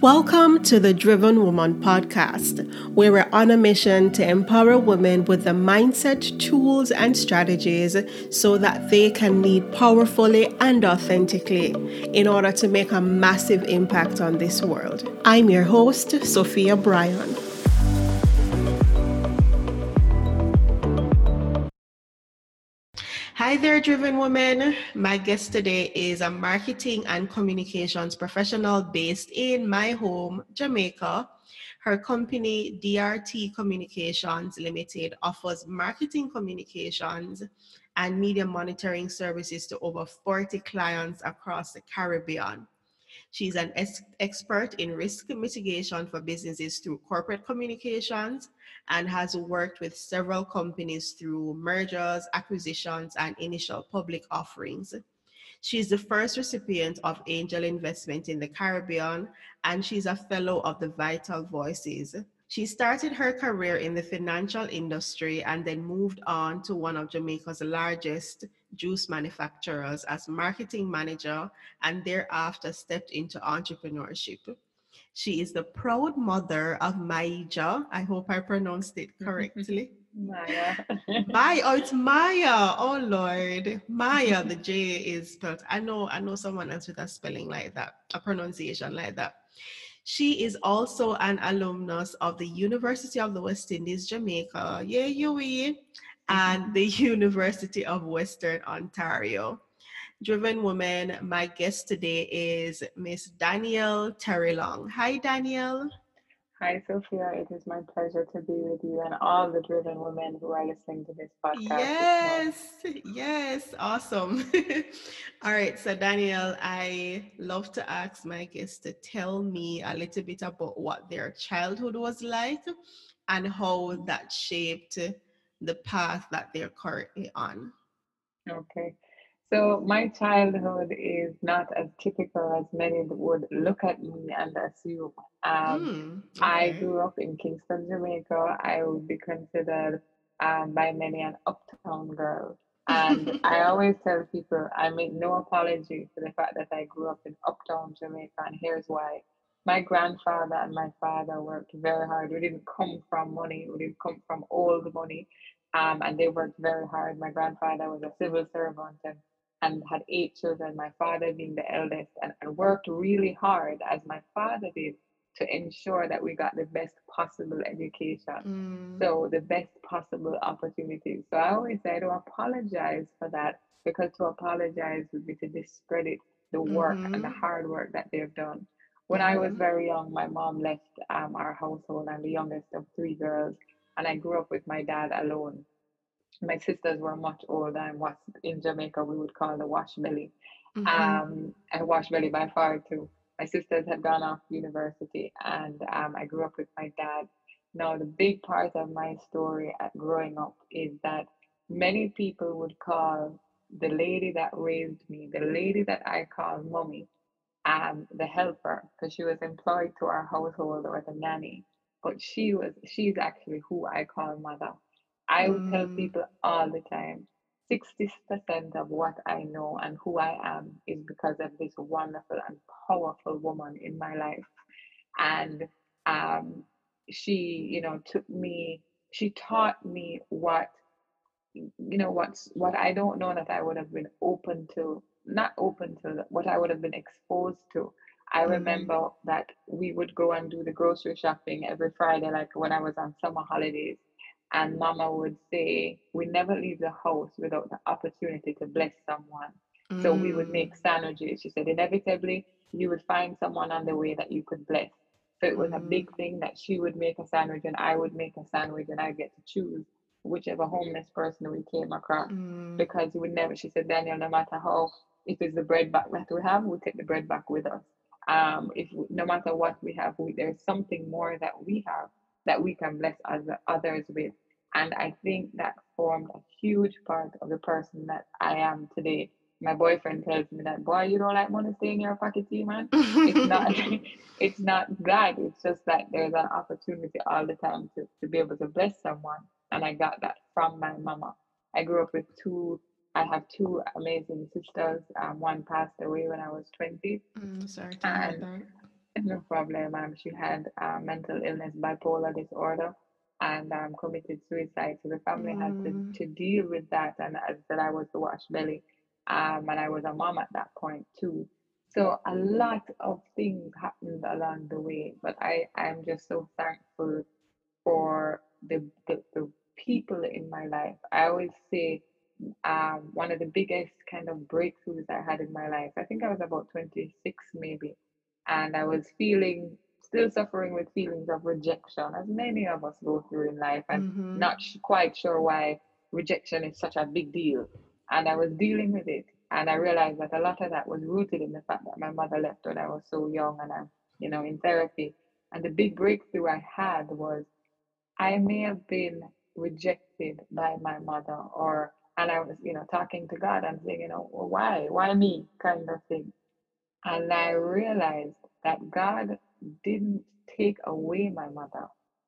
Welcome to the Driven Woman podcast, where we're on a mission to empower women with the mindset, tools, and strategies so that they can lead powerfully and authentically in order to make a massive impact on this world. I'm your host, Sophia Bryan. Hi there, driven woman. My guest today is a marketing and communications professional based in my home, Jamaica. Her company, DRT Communications Limited, offers marketing communications and media monitoring services to over 40 clients across the Caribbean. She's an ex- expert in risk mitigation for businesses through corporate communications and has worked with several companies through mergers, acquisitions, and initial public offerings. She's the first recipient of angel investment in the Caribbean, and she's a fellow of the Vital Voices. She started her career in the financial industry and then moved on to one of Jamaica's largest juice manufacturers as marketing manager and thereafter stepped into entrepreneurship. She is the proud mother of Maija. I hope I pronounced it correctly. Maya. Maya. Oh, it's Maya. Oh Lord. Maya, the J is spelled. I know, I know someone else with a spelling like that, a pronunciation like that. She is also an alumnus of the University of the West Indies, Jamaica. Yeah, you and the University of Western Ontario. Driven Woman, my guest today is Miss Danielle Terry Long. Hi, Danielle. Hi, Sophia. It is my pleasure to be with you and all the driven women who are listening to this podcast. Yes, yes, awesome. all right, so Danielle, I love to ask my guests to tell me a little bit about what their childhood was like and how that shaped the path that they're currently on. Okay. So my childhood is not as typical as many would look at me and assume. Um, mm, okay. I grew up in Kingston, Jamaica. I would be considered um, by many an uptown girl. And I always tell people I make no apology for the fact that I grew up in uptown Jamaica, and here's why. My grandfather and my father worked very hard. We didn't come from money, we didn't come from old money. Um, and they worked very hard. My grandfather was a civil servant and and had eight children, my father being the eldest, and, and worked really hard as my father did to ensure that we got the best possible education. Mm. So the best possible opportunities. So I always say I don't apologize for that because to apologize would be to discredit the work mm-hmm. and the mm-hmm. hard work that they've done. When mm-hmm. I was mm-hmm. very young, my mom left um, our household. I'm the youngest of three girls, and I grew up with my dad alone my sisters were much older and what in Jamaica we would call the wash belly. Mm-hmm. Um, and wash belly by far too. My sisters had gone off university and um, I grew up with my dad. Now, the big part of my story at growing up is that many people would call the lady that raised me, the lady that I call mommy, um, the helper, because she was employed to our household or the nanny. But she was, she's actually who I call mother. I would tell mm. people all the time 60% of what I know and who I am is because of this wonderful and powerful woman in my life. And um, she, you know, took me, she taught me what, you know, what's what I don't know that I would have been open to, not open to, what I would have been exposed to. I mm-hmm. remember that we would go and do the grocery shopping every Friday, like when I was on summer holidays and mama would say, We never leave the house without the opportunity to bless someone. Mm. So we would make mm. sandwiches. She said, Inevitably, you would find someone on the way that you could bless. So it was mm. a big mm. thing that she would make a sandwich and I would make a sandwich and I get to choose whichever homeless person we came across. Mm. Because would never, she said, Danielle no matter how, if it's the bread back that we have, we take the bread back with us. Um, if no matter what we have, we, there's something more that we have that we can bless other, others with. And I think that formed a huge part of the person that I am today. My boyfriend tells me that, boy, you don't like money staying in your pocket, man. it's not it's not that. It's just that there's an opportunity all the time to, to be able to bless someone. And I got that from my mama. I grew up with two I have two amazing sisters. Um, one passed away when I was 20. Mm, sorry and no problem. Um, she had uh, mental illness, bipolar disorder, and um, committed suicide. So the family mm. had to, mm. to deal with that. And as that, I was the wash belly, um, and I was a mom at that point too. So a lot of things happened along the way, but I I'm just so thankful for the the, the people in my life. I always say um, one of the biggest kind of breakthroughs I had in my life. I think I was about 26 maybe, and I was feeling still suffering with feelings of rejection, as many of us go through in life, and mm-hmm. not quite sure why rejection is such a big deal. And I was dealing with it, and I realized that a lot of that was rooted in the fact that my mother left when I was so young, and I'm, you know, in therapy. And the big breakthrough I had was I may have been rejected by my mother, or and I was, you know, talking to God and saying, you know, well, why, why me, kind of thing. And I realized that God didn't take away my mother.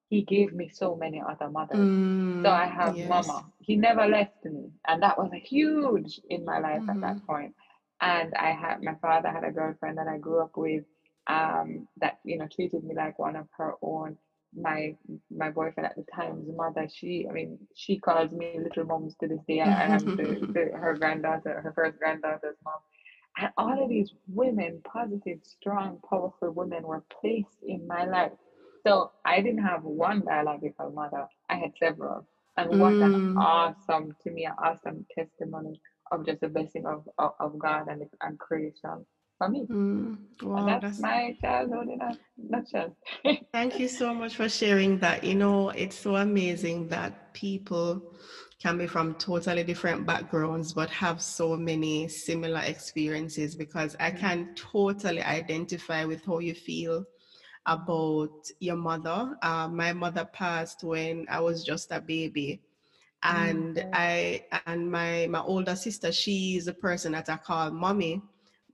He gave me so many other mothers. Mm, so I have yes. mama. He never left me. And that was a huge in my life mm-hmm. at that mm-hmm. point. And I had my father had a girlfriend that I grew up with um, that, you know, treated me like one of her own. My my boyfriend at the time's mother, she I mean, she calls me little moms to this day. I am the, the, her granddaughter, her first granddaughter's mom. And all of these women, positive, strong, powerful women, were placed in my life. So I didn't have one biological mother, I had several. And what mm. an awesome, to me, an awesome testimony of just the blessing of, of, of God and, and creation for me. Mm. Wow, that's, that's, my childhood in a nutshell. Thank you so much for sharing that. You know, it's so amazing that people can be from totally different backgrounds but have so many similar experiences because I mm-hmm. can totally identify with how you feel about your mother. Uh, my mother passed when I was just a baby. And mm-hmm. I and my my older sister, she's a person that I call mommy.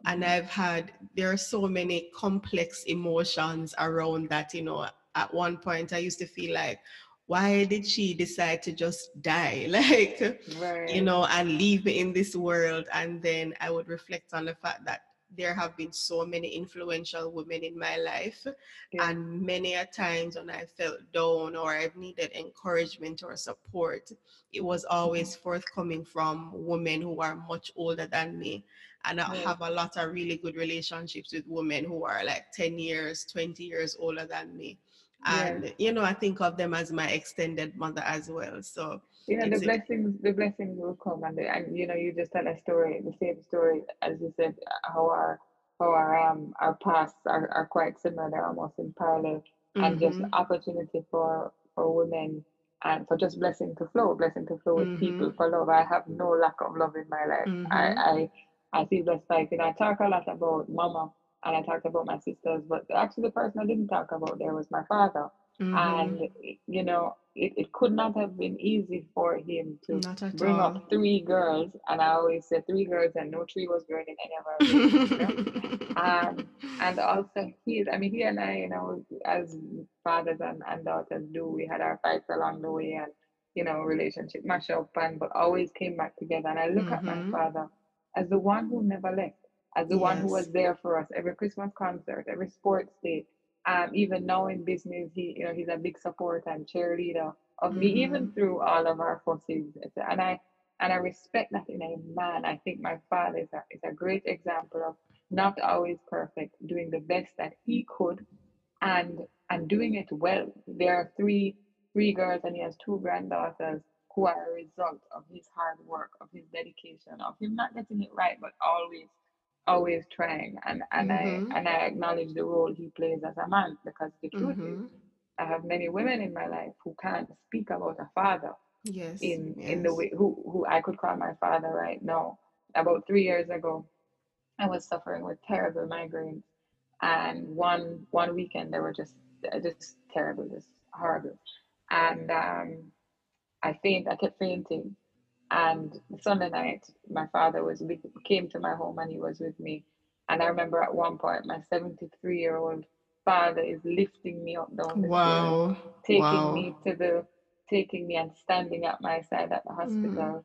And mm-hmm. I've had there are so many complex emotions around that, you know. At one point I used to feel like, why did she decide to just die like right. you know and leave me in this world and then i would reflect on the fact that there have been so many influential women in my life yeah. and many a times when i felt down or i've needed encouragement or support it was always mm-hmm. forthcoming from women who are much older than me and i have a lot of really good relationships with women who are like 10 years 20 years older than me and you know i think of them as my extended mother as well so you know the blessings the blessings will come and, the, and you know you just tell a story the same story as you said how our how our um our pasts are, are quite similar they're almost in parallel mm-hmm. and just mm-hmm. opportunity for for women and for just blessing to flow blessing to flow with mm-hmm. people for love i have no lack of love in my life mm-hmm. i i i feel just like you know i talk a lot about mama and I talked about my sisters, but actually the person I didn't talk about there was my father. Mm-hmm. And you know, it, it could not have been easy for him to bring all. up three girls. And I always said three girls and no tree was growing in any of our you know? um, and also he I mean he and I, you know, as fathers and, and daughters do, we had our fights along the way and you know, relationship mash up and but always came back together. And I look mm-hmm. at my mm-hmm. father as the one who never left as the yes. one who was there for us every Christmas concert, every sports day. Um, even now in business, he you know he's a big supporter and cheerleader of mm-hmm. me, even mm-hmm. through all of our fusses. And I and I respect that in a man. I think my father is a is a great example of not always perfect, doing the best that he could, and and doing it well. There are three three girls and he has two granddaughters who are a result of his hard work, of his dedication, of him not getting it right, but always always trying and and mm-hmm. I and I acknowledge the role he plays as a man because the truth mm-hmm. is I have many women in my life who can't speak about a father yes in yes. in the way who who I could call my father right now about three years ago I was suffering with terrible migraines and one one weekend they were just just terrible just horrible and um I faint I kept fainting and Sunday night, my father was with, came to my home and he was with me. And I remember at one point, my 73 year old father is lifting me up down the wow. stairs, taking wow. me to the, taking me and standing at my side at the hospital. Mm.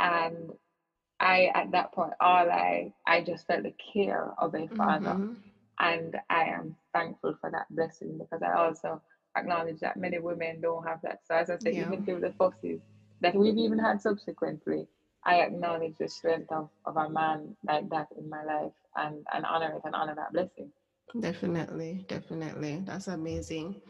And I, at that point, all I, I just felt the care of a father. Mm-hmm. And I am thankful for that blessing because I also acknowledge that many women don't have that. So as I say, yeah. even through the fusses that we've even had subsequently, I acknowledge the strength of, of a man like that in my life and, and honor it and honor that blessing. Definitely, definitely. That's amazing.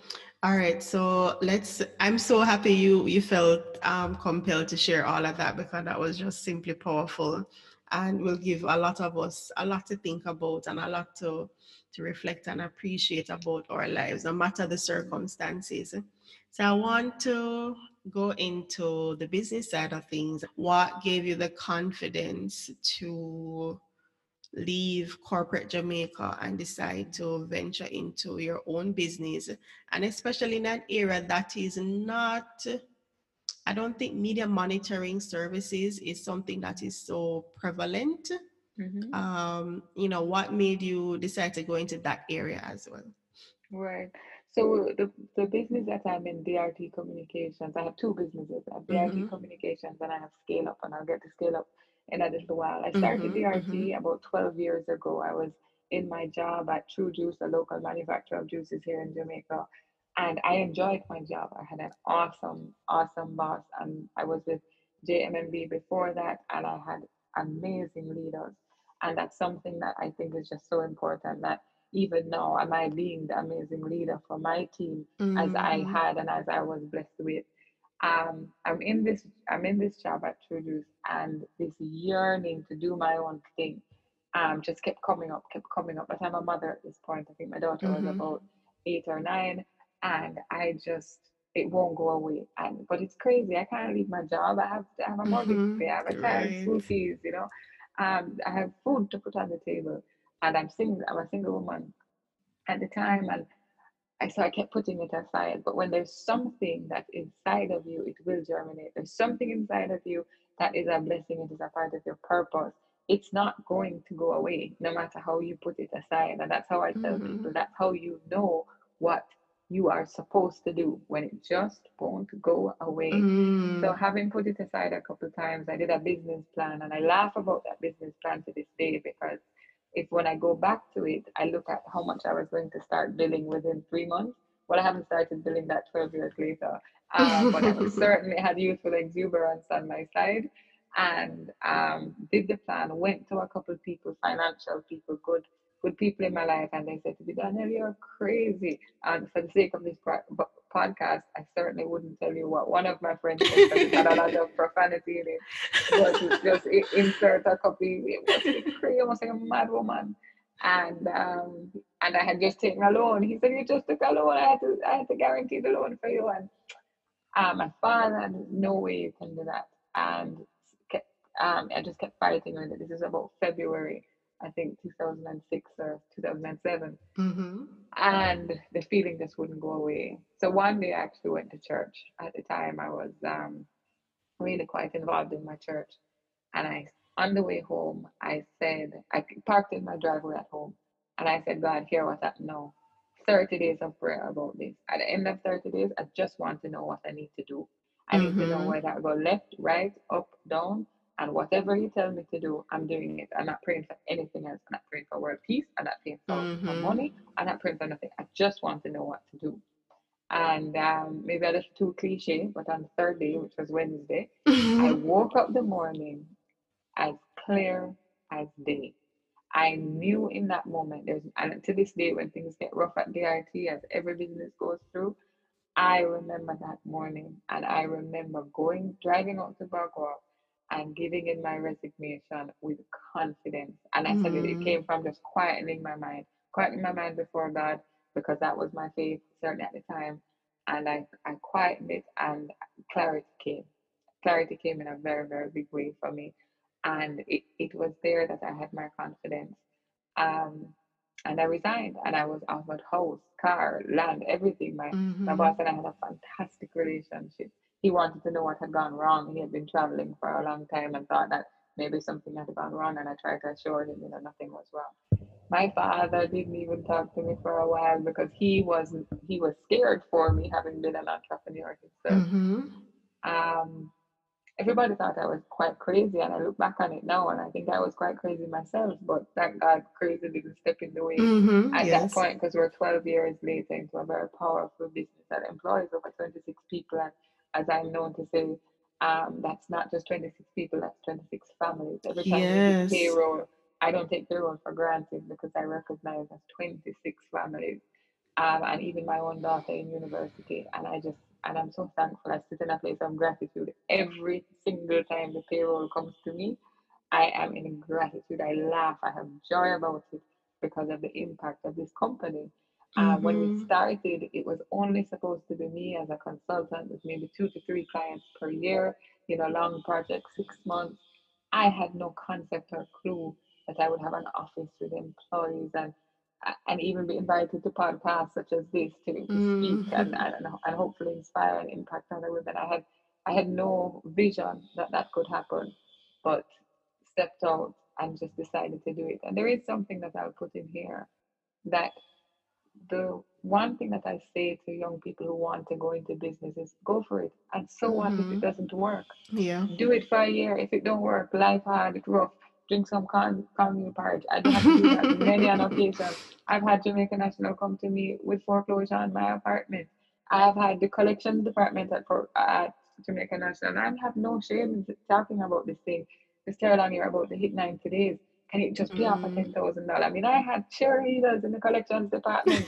All right, so let's I'm so happy you you felt um compelled to share all of that because that was just simply powerful and will give a lot of us a lot to think about and a lot to to reflect and appreciate about our lives, no matter the circumstances. So I want to go into the business side of things. What gave you the confidence to leave corporate Jamaica and decide to venture into your own business? And especially in an area that is not I don't think media monitoring services is something that is so prevalent. Mm-hmm. Um, you know, what made you decide to go into that area as well? Right. So the, the business that I'm in, DRT Communications, I have two businesses. I have DRT mm-hmm. Communications and I have Scale Up, and I'll get to Scale Up in a little while. I started mm-hmm. DRT mm-hmm. about 12 years ago. I was in my job at Tru-Juice, a local manufacturer of juices here in Jamaica. And I enjoyed my job. I had an awesome, awesome boss. And I was with JMMB before that, and I had amazing leaders. And that's something that I think is just so important that even now, am I being the amazing leader for my team mm-hmm. as I mm-hmm. had and as I was blessed with. Um, I'm in this I'm in this job at Tru-Juice and this yearning to do my own thing um, just kept coming up, kept coming up. But I'm a mother at this point. I think my daughter mm-hmm. was about eight or nine and I just it won't go away. And but it's crazy. I can't leave my job. I have to have a mortgage mm-hmm. to pay. I have a child right. school fees. You know, um, I have food to put on the table, and I'm single. I'm a single woman at the time, and I so I kept putting it aside. But when there's something that's inside of you, it will germinate. There's something inside of you that is a blessing. It is a part of your purpose. It's not going to go away, no matter how you put it aside. And that's how I tell mm-hmm. people. That's how you know what you are supposed to do when it just won't go away. Mm. So having put it aside a couple times, I did a business plan and I laugh about that business plan to this day because if when I go back to it, I look at how much I was going to start billing within three months. Well, I haven't started billing that 12 years later, um, but I certainly had youthful exuberance on my side and um, did the plan, went to a couple of people, financial people, good good people in my life, and they said to me, Danielle, you're crazy. And for the sake of this podcast, I certainly wouldn't tell you what one of my friends said, but it had a lot of profanity in it. But just insert a copy. It was crazy, almost like a mad woman. And um, and I had just taken a loan. He said, You just took a loan. I had to I had to guarantee the loan for you. And um, my father, no way you can do that. And um, I just kept fighting with it. This is about February I think 2006 or 2007. Mm-hmm. And the feeling just wouldn't go away. So one day I actually went to church. At the time, I was um, really quite involved in my church. And I, on the way home, I said, I parked in my driveway at home. And I said, God, hear what happened now. 30 days of prayer about this. At the end of 30 days, I just want to know what I need to do. I mm-hmm. need to know mm-hmm. whether I go left, right, up, down, and whatever you tell me to do, I'm doing it. I'm not praying for anything else. I'm not praying for world peace. I'm not praying for, mm-hmm. for money. I'm not praying for nothing. I just want to know what to do. And um, maybe a little too cliche, but on the third day, which was Wednesday, I woke up the morning as clear as day. I knew in that moment, there's, and to this day, when things get rough at DRT, as every business goes through, I remember that morning and I remember going, driving out to Bog Walk and giving in my resignation with confidence. And I mm-hmm. said it, it came from just quietening my mind, quietening my mind before God, because that was my faith, certainly at the time. And I, I quieted it and clarity came. Clarity came in a very, very big way for me. And it, it was there that I had my confidence. Um, and I resigned and I was offered house, car, land, everything. My, mm-hmm. my boss and I had a fantastic relationship he wanted to know what had gone wrong. He had been traveling for a long time and thought that maybe something had gone wrong, and I tried to assure him, you know, nothing was wrong. My father didn't even talk to me for a while because he wasn't. He was scared for me, having been an entrepreneur himself. Mm-hmm. Um, everybody thought I was quite crazy. And I look back on it now and I think I was quite crazy myself. But thank God crazy didn't step in the way mm-hmm, at yes. that point because we're 12 years later into a very powerful business that employs over 26 people. And as I'm known to say, um, that's not just 26 people, that's 26 families. Every time yes. we payroll, I don't take payroll for granted because I recognize that's 26 families. Um, and even my own daughter in university. And I just and I'm so thankful. I sit in a place of gratitude every single time the payroll comes to me. I am in gratitude. I laugh. I have joy about it because of the impact of this company. Uh, mm-hmm. When we mm-hmm. started, it was only supposed to be me as a consultant with maybe two to three clients per year, you know, long project, six months. I had no concept or clue that I would have an office with employees and and even be invited to podcasts such as this to, to mm. speak and, and, and hopefully inspire and impact other women. I had I had no vision that that could happen, but stepped out and just decided to do it. And there is something that I'll put in here that the one thing that I say to young people who want to go into business is go for it. And so mm-hmm. what if it mm-hmm. doesn't work? Yeah. Do it for a year. If it don't work, life hard, it's rough drink some con cornmeal porridge. I don't have to do that many an occasion. I've had Jamaica National come to me with foreclosure on my apartment. I have had the collection department at, for at Jamaica National. And I have no shame in talking about this thing. Tell them here about the hit 90 days. Can it just pay mm. off a ten thousand dollar? I mean, I had cheerleaders in the collections department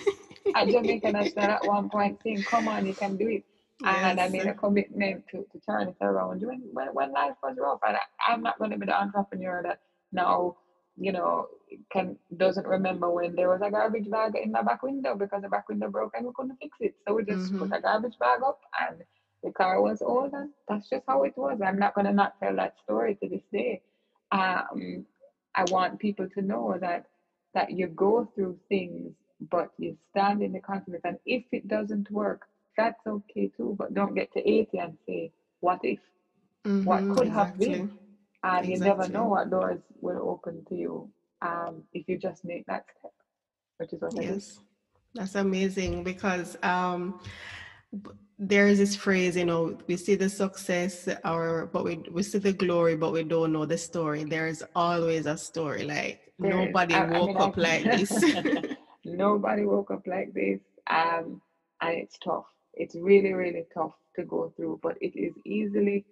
at Jamaica National at one point saying, "Come on, you can do it." Yes. And I made a commitment to, to turn it around when, when, when life was rough. And I, I'm not going to be the entrepreneur that now you know can doesn't remember when there was a garbage bag in my back window because the back window broke and we couldn't fix it so we just mm-hmm. put a garbage bag up and the car was old and that's just how it was i'm not going to not tell that story to this day um, i want people to know that that you go through things but you stand in the confidence and if it doesn't work that's okay too but don't get to 80 and say what if mm-hmm, what could exactly. have been and exactly. you never know what doors will open to you um, if you just make that step, which is what yes. That's amazing because um, there is this phrase, you know, we see the success or but we we see the glory, but we don't know the story. There is always a story. Like there nobody is. woke I mean, up I, like this. nobody woke up like this. Um, and it's tough. It's really, really tough to go through, but it is easily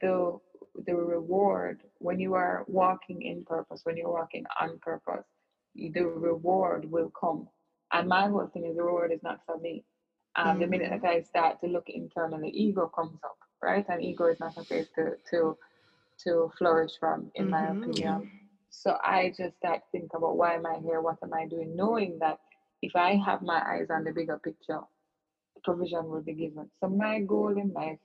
the the reward when you are walking in purpose, when you're walking on purpose, the reward will come. And my whole thing is the reward is not for me. Um, mm-hmm. The minute mm-hmm. that I start to look internally, ego comes up, right? And ego is not a place to to to flourish from, in mm-hmm. my opinion. So I just start to think about why am I here? What am I doing? Knowing that if I have my eyes on the bigger picture, provision will be given. So my goal in life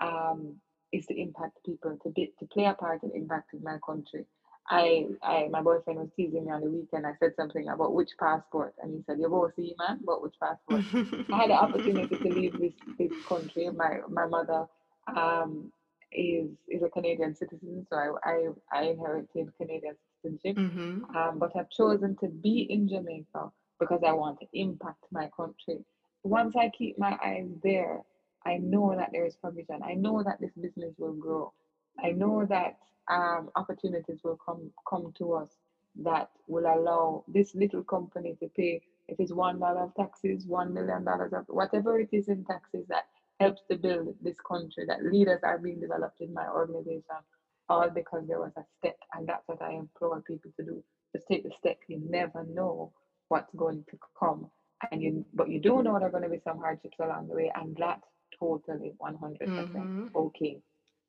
um, is to impact people, to be, to play a part in impacting my country. I, I, my boyfriend was teasing me on the weekend. I said something about which passport, and he said, "You're both see, man, but which passport?" I had the opportunity to leave this this country. My my mother um, is is a Canadian citizen, so I I, I inherited Canadian citizenship. Mm-hmm. Um, but I've chosen to be in Jamaica because I want to impact my country. Once I keep my eyes there, I know that there is provision. I know that this business will grow. I know that um, opportunities will come come to us that will allow this little company to pay if it's one dollar of taxes, one million dollars of whatever it is in taxes that helps to build this country. That leaders are being developed in my organization, all because there was a step, and that's what I implore people to do. Just take the step. You never know what's going to come, and you but you do know there are going to be some hardships along the way, and that's totally 100% mm-hmm. okay.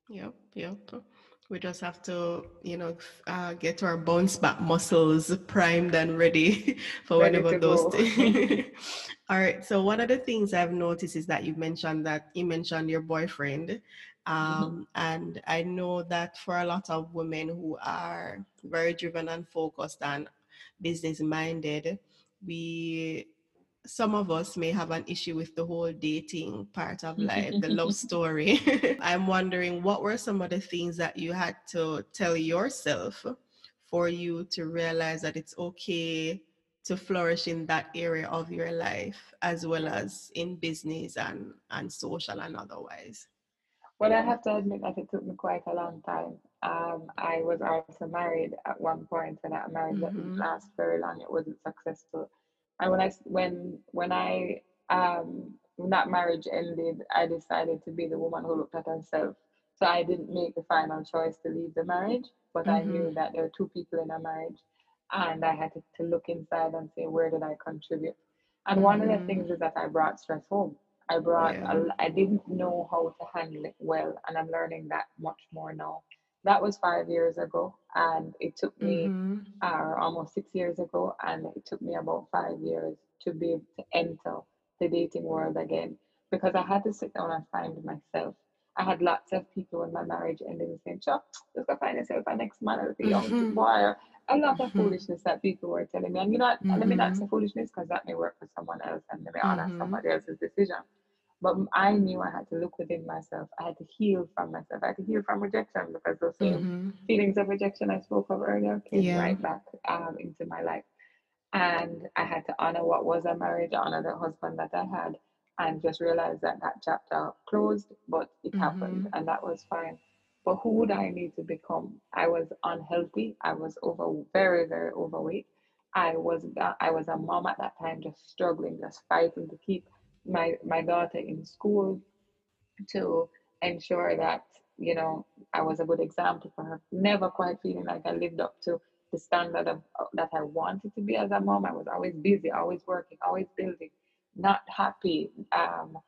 Yep, yep. We just have to, you know, uh, get our bounce back muscles primed and ready for ready whenever those. Things. All right. So one of the things I've noticed is that you mentioned that you mentioned your boyfriend, mm-hmm. um, mm-hmm. and I know that for a lot of women who are very driven and focused and business minded, we some of us may have an issue with the whole dating part of life, the love story. I'm wondering what were some of the things that you had to tell yourself for you to realize that it's okay to flourish in that area of your life as well as in business and, and social and otherwise? Well, I have to admit that it took me quite a long time. Um, I was also married at one point, and that marriage mm-hmm. didn't last very long. It wasn't successful. And when I when when I um, when that marriage ended, I decided to be the woman who looked at herself. So I didn't make the final choice to leave the marriage, but mm-hmm. I knew mm-hmm. that there were two people in a marriage, and I had to, to look inside and say, where did I contribute? And mm-hmm. one of the mm-hmm. things is that I brought stress home. I brought, yeah. I didn't know how to handle it well, and I'm learning that much more now. That was five years ago, and it took me, mm-hmm. uh, almost six years ago, and it took me about five years to be able to enter the dating world again because I had to sit down and find myself. I had lots of people in my marriage ended saying, "Sure, just go find yourself a next man or a young mm-hmm. boy." A lot of mm-hmm. foolishness that people were telling me, and you know, mm-hmm. let me not say foolishness because that may work for someone else, and let me honor mm-hmm. somebody else's decision. But I knew I had to look within myself. I had to heal from myself. I had to heal from rejection because those mm-hmm. feelings of rejection I spoke of earlier came yeah. right back um, into my life. And I had to honor what was a marriage, honor the husband that I had, and just realize that that chapter closed, but it mm-hmm. happened, and that was fine. But who would I need to become? I was unhealthy. I was over, very, very overweight. I was, I was a mom at that time, just struggling, just fighting to keep my my daughter in school to ensure that you know I was a good example for her. Never quite feeling like I lived up to the standard of that I wanted to be as a mom. I was always busy, always working, always building, not happy. Um,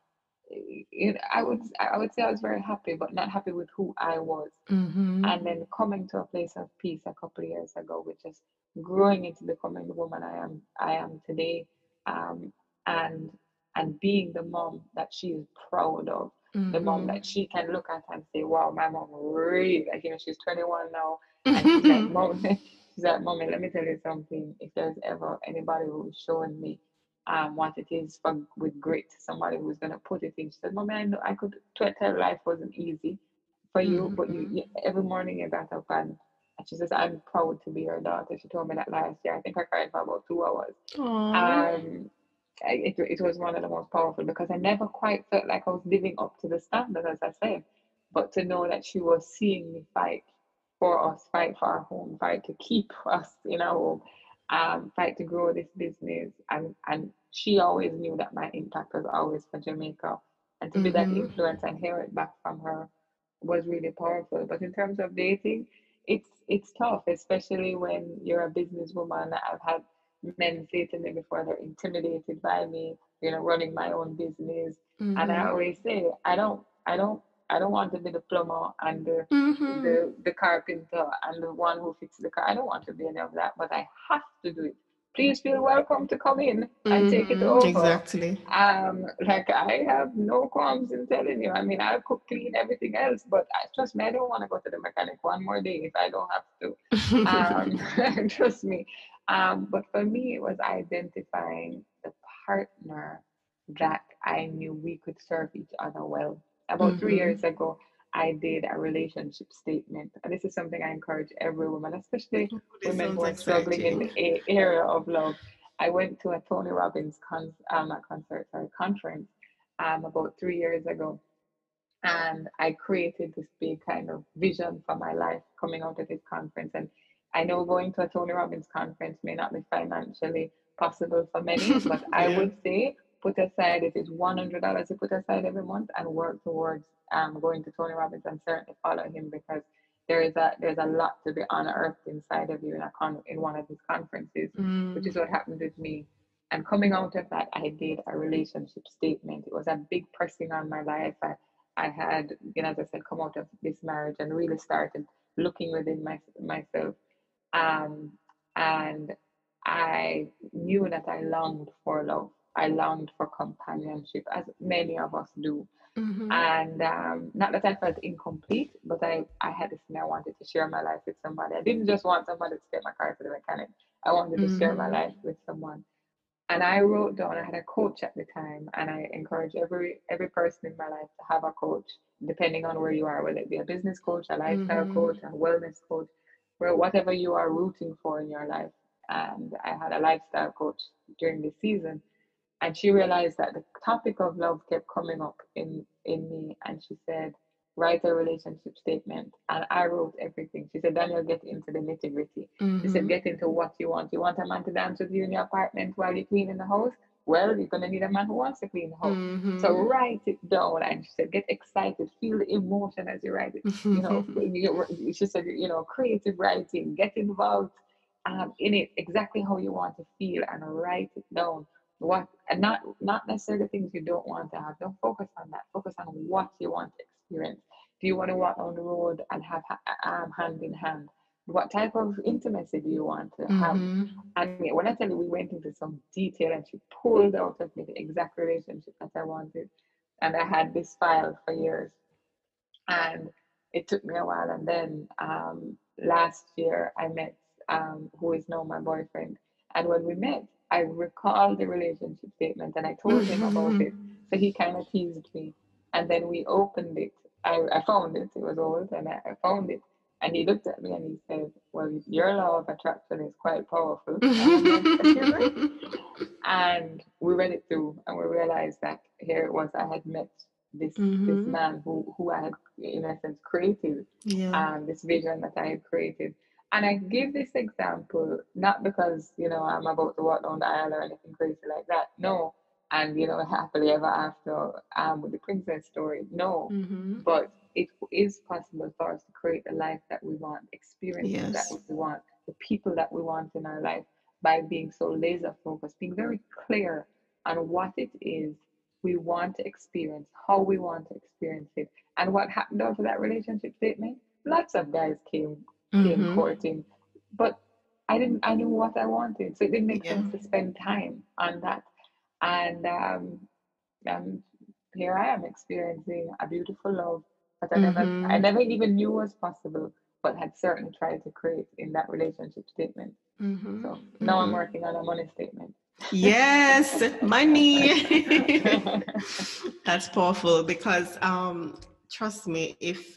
it, I would I would say I was very happy, but not happy with who I was. Mm-hmm. And then coming to a place of peace a couple of years ago, which is growing into becoming the woman I am I am today, um, and and being the mom that she is proud of, mm-hmm. the mom mm-hmm. that she can look at and say, wow, my mom really, like, you know, she's 21 now. And she's like, mom, she's like, mommy, let me tell you something. If there's ever anybody who's showing me um, what it is for with grit, somebody who's going to put it in, she said, mommy, I know I could tell life wasn't easy for you, mm-hmm. but you, you, every morning you got up and and she says, I'm proud to be your daughter. She told me that last year. I think I cried for about two hours. Um, it, it was one of the most powerful because I never quite felt like I was living up to the standard, as I said. But to know that she was seeing me fight for us, fight for our home, fight to keep us in our home, um, fight to grow this business. And, and she always knew that my impact was always for Jamaica. And to mm-hmm. be that mm-hmm. influence and hear it back from her was really powerful. But in terms of dating, it's it's tough, especially when you're a businesswoman. I've had men say to me before they're intimidated by me, you know, running my own business. Mm-hmm. And I mm-hmm. always say, I don't, I don't, I don't want to be the plumber and the, mm-hmm. the the carpenter and the one who fixes the car. I don't want to be any of that, but I have to do it. Please feel welcome to come in and take it mm-hmm. over. Exactly. Um, like I have no qualms in telling you. I mean, I'll cook, clean everything else, but I, trust me, I don't want to go to the mechanic one more day if I don't have to. Um, trust me. Um, but for me, it was identifying the partner that I knew we could serve each other well. About mm-hmm. three years ago, I did a relationship statement. And this is something I encourage every woman, especially oh, women who are struggling in the area of love. I went to a Tony Robbins con- um, a concert or conference um, about three years ago. And I created this big kind of vision for my life coming out of this conference. And I know going to a Tony Robbins conference may not be financially possible for many, but yeah. I would say put aside if it's one hundred dollars to put aside every month and work towards um, going to Tony Robbins and certainly follow him because there is a there's a lot to be unearthed inside of you in a con in one of his conferences, mm. which is what happened with me. And coming out of that, I did a relationship statement. It was a big pressing on my life. I, I had, you know, as I said, come out of this marriage and really started looking within my, myself um, and I knew that I longed for love. I longed for companionship, as many of us do. Mm-hmm. And um, not that I felt incomplete, but I, I had this thing I wanted to share my life with somebody. I didn't just want somebody to take my car to the mechanic. I wanted to mm-hmm. share my mm-hmm. life with someone. And I wrote down, I had a coach at the time, and I encourage every every person in my life to have a coach, depending on where you are, whether it be a business coach, a lifestyle mm-hmm. coach, a wellness coach whatever you are rooting for in your life. And I had a lifestyle coach during the season, and she realized that the topic of love kept coming up in in me, and she said, write a relationship statement. And I wrote everything. She said, Danielle, get into the nitty gritty. Mm-hmm. She said, mm-hmm. get into what you want. You want a man to dance with you in your apartment while you're cleaning the house? Well, you're going to need a man who wants to clean the house. Mm-hmm. So write it down. And she said, get excited, feel the emotion as you write it. You know, she said, you know, creative writing, get involved um, in it exactly how you want to feel and write it down what and not not necessarily things you don't want to have don't focus on that focus on what you want to experience do you want to walk on the road and have um, hand in hand what type of intimacy do you want to have mm-hmm. and when i tell you we went into some detail and she pulled out of me the exact relationship that i wanted and i had this file for years and it took me a while and then um, last year i met um, who is now my boyfriend and when we met I recalled the relationship statement and I told him about it. So he kind of teased me. And then we opened it. I, I found it. It was old and I, I found it. And he looked at me and he said, Well, your law of attraction is quite powerful. and we read it through and we realized that here it was I had met this mm-hmm. this man who, who I had in essence created yeah. um, this vision that I had created. And I give this example not because, you know, I'm about to walk down the aisle or anything crazy like that. No. And, you know, happily ever after um, with the princess story. No. Mm-hmm. But it is possible for us to create the life that we want, experiences yes. that we want, the people that we want in our life by being so laser focused, being very clear on what it is we want to experience, how we want to experience it. And what happened after that relationship statement? Lots of guys came mm-hmm. in courting. But I didn't I knew what I wanted. So it didn't make yeah. sense to spend time on that. And um and here I am experiencing a beautiful love that I never mm-hmm. I never even knew was possible, but had certainly tried to create in that relationship statement. Mm-hmm. So now I'm mm-hmm. working on a money statement. yes, money. That's powerful because um trust me, if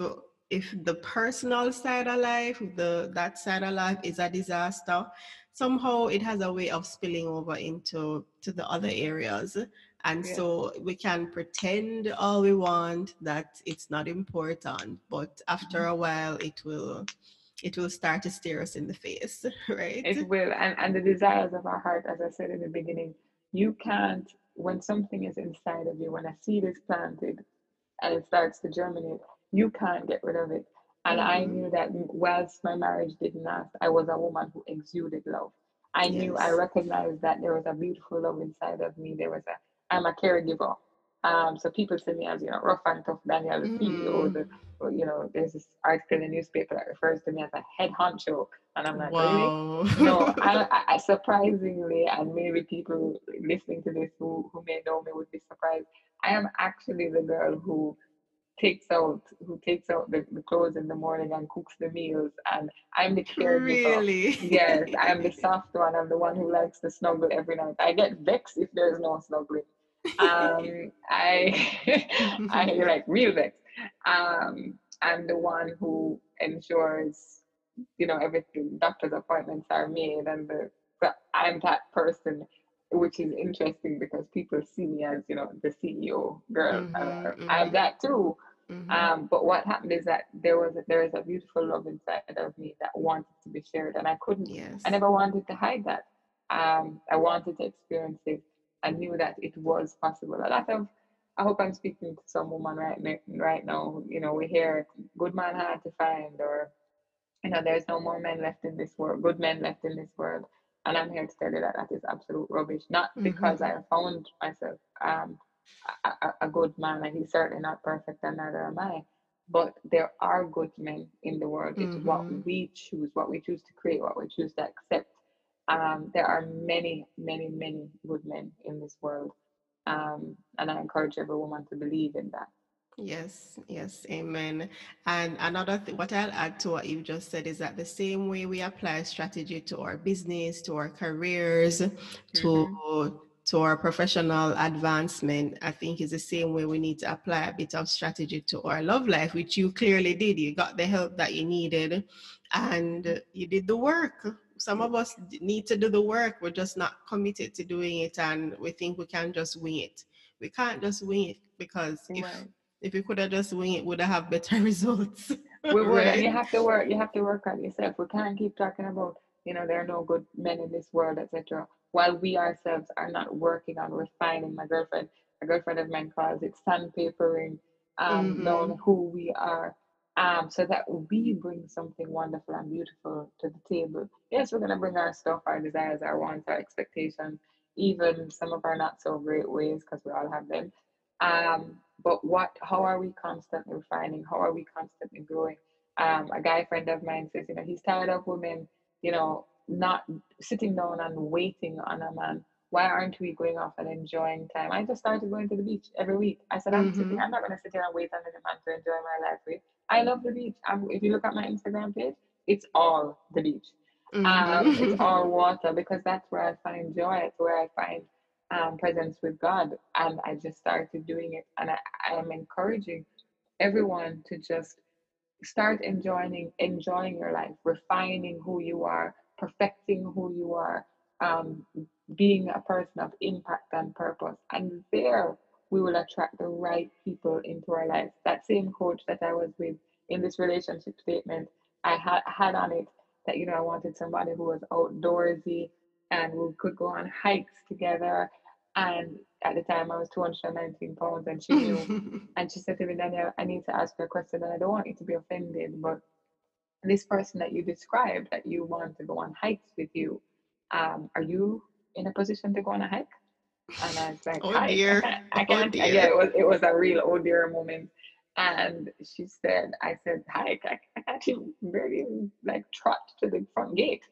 if the personal side of life, the that side of life is a disaster, somehow it has a way of spilling over into to the other areas. And yeah. so we can pretend all we want that it's not important, but after mm-hmm. a while it will it will start to stare us in the face, right? It will. And and the desires of our heart, as I said in the beginning, you can't when something is inside of you, when a seed is planted and it starts to germinate, you can't get rid of it. And mm-hmm. I knew that whilst my marriage didn't last, I was a woman who exuded love. I yes. knew I recognized that there was a beautiful love inside of me. There was a I'm a caregiver. Um, so people see me as you know rough and tough Danielle, the. CEO. The, you know, there's this article in the newspaper that refers to me as a head honcho, and I'm like, wow. really? No, I, I, surprisingly, and maybe people listening to this who who may know me would be surprised. I am actually the girl who takes out who takes out the, the clothes in the morning and cooks the meals and I'm the caregiver. Really? Yes, I'm the soft one. I'm the one who likes to snuggle every night. I get vexed if there's no snuggling. Um I I like real vexed. Um I'm the one who ensures, you know, everything doctor's appointments are made and the I'm that person which is interesting because people see me as you know the CEO girl. Mm-hmm, uh, mm-hmm. I'm that too. Mm-hmm. Um, but what happened is that there was a, there is a beautiful love inside of me that wanted to be shared, and I couldn't. Yes. I never wanted to hide that. Um, I wanted to experience it. I knew that it was possible. A lot of I hope I'm speaking to some woman right right now. You know, we hear good man hard to find, or you know, there's no more men left in this world, good men left in this world. And I'm here to tell you that that is absolute rubbish. Not mm-hmm. because I found myself um, a, a, good man, and he's certainly not perfect, and neither am I. But there are good men in the world. It's mm-hmm. what we choose, what we choose to create, what we choose to accept. Um, there are many, many, many good men in this world. Um, and I encourage every woman to believe in that. Yes, yes, amen. And another thing, what I'll add to what you just said is that the same way we apply strategy to our business, to our careers, mm-hmm. to to our professional advancement, I think is the same way we need to apply a bit of strategy to our love life, which you clearly did. You got the help that you needed and you did the work. Some of us need to do the work. We're just not committed to doing it and we think we can just wing it. We can't just wing it because if if you could have just wing it, would have better results. we would. Right? You have to work. You have to work on yourself. We can't keep talking about you know there are no good men in this world, etc. While we ourselves are not working on refining. My girlfriend, a girlfriend of mine calls it sandpapering um, mm-hmm. knowing who we are. Um, so that we bring something wonderful and beautiful to the table. Yes, we're gonna bring our stuff, our desires, our wants, our expectations, even some of our not so great ways, because we all have them. Um, but what how are we constantly refining how are we constantly growing um, a guy friend of mine says you know he's tired of women you know not sitting down and waiting on a man why aren't we going off and enjoying time i just started going to the beach every week i said i'm mm-hmm. sitting i'm not going to sit here and wait on a man to enjoy my life with i love the beach I'm, if you look at my instagram page it's all the beach mm-hmm. um, it's all water because that's where i find joy it's where i find um, presence with God. And I just started doing it. And I, I am encouraging everyone to just start enjoying enjoying your life, refining who you are, perfecting who you are, um, being a person of impact and purpose. And there we will attract the right people into our lives. That same coach that I was with in this relationship statement, I had had on it that you know I wanted somebody who was outdoorsy, and we could go on hikes together. And at the time, I was 219 pounds, and she knew. and she said to me, Danielle, I need to ask you a question, and I don't want you to be offended, but this person that you described that you want to go on hikes with you, um, are you in a position to go on a hike? And I was like, oh dear, I can't. Oh, dear. Yeah, it was it was a real oh dear moment. And she said, I said, hike. I, I can't even barely like trot to the front gate.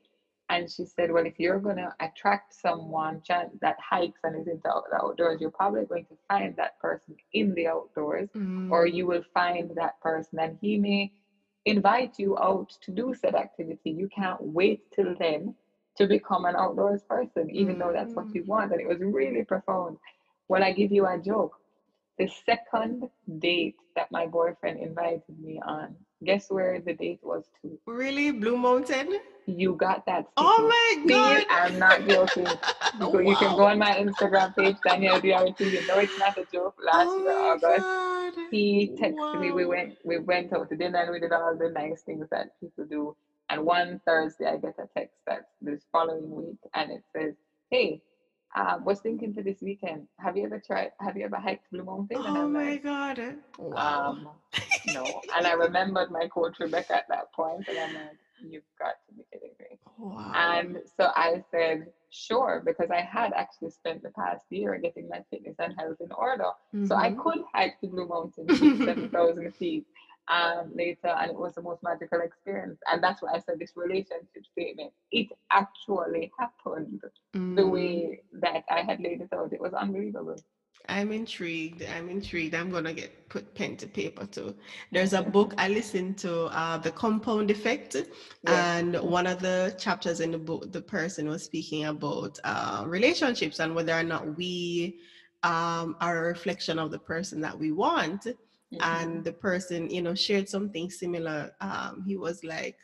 And she said, Well, if you're going to attract someone that hikes and is into the outdoors, you're probably going to find that person in the outdoors, mm. or you will find that person and he may invite you out to do said activity. You can't wait till then to become an outdoors person, even though that's what you mm. want. And it was really profound. Well, I give you a joke. The second date that my boyfriend invited me on, guess where the date was to? Really? Blue Mountain? you got that. Oh my god! I'm not joking. You, wow. you, can go on my Instagram page, Danielle DRT. You know it's not a joke. Last oh year August, god. he texted wow. me. We went we went out to dinner and we did all the nice things that people do. And one Thursday, I get a text that this following week, and it says, "Hey, uh, was thinking for this weekend. Have you ever tried? Have you ever hiked Blue Mountain?" And oh I'm my like, god! Wow. Um, no. and I remembered my coach Rebecca at that point, and I'm like, you've got to be kidding me. Wow. And so I said, sure, because I had actually spent the past year getting my fitness and health in order. Mm-hmm. So I mm-hmm. could hike the Blue Mountain 7,000 feet um, later, and it was the most magical experience. And that's why I said this relationship statement. It actually happened mm-hmm. the way that I had laid it out. It was unbelievable. I'm intrigued. I'm intrigued. I'm gonna get put pen to paper too. There's a book I listened to, uh, The Compound Effect, and one of the chapters in the book, the person was speaking about uh, relationships and whether or not we um, are a reflection of the person that we want. Mm-hmm. And the person, you know, shared something similar. Um, he was like,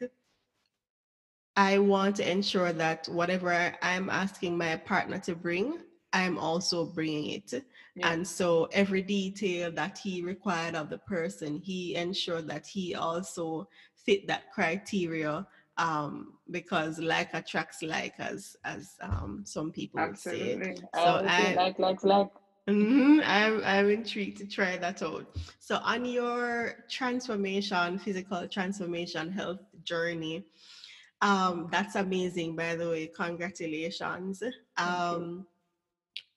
I want to ensure that whatever I'm asking my partner to bring, I'm also bringing it. Yeah. And so every detail that he required of the person, he ensured that he also fit that criteria um, because like attracts like as as um, some people Absolutely. would say. So I, like like like. Mm-hmm, I'm I'm intrigued to try that out. So on your transformation, physical transformation, health journey, um, that's amazing. By the way, congratulations. Um,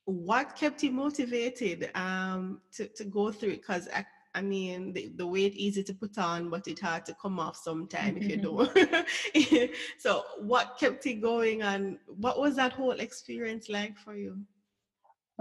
what kept you motivated um, to, to go through it? Because I, I mean, the, the weight easy to put on, but it hard to come off sometime if you don't. so, what kept you going, and what was that whole experience like for you?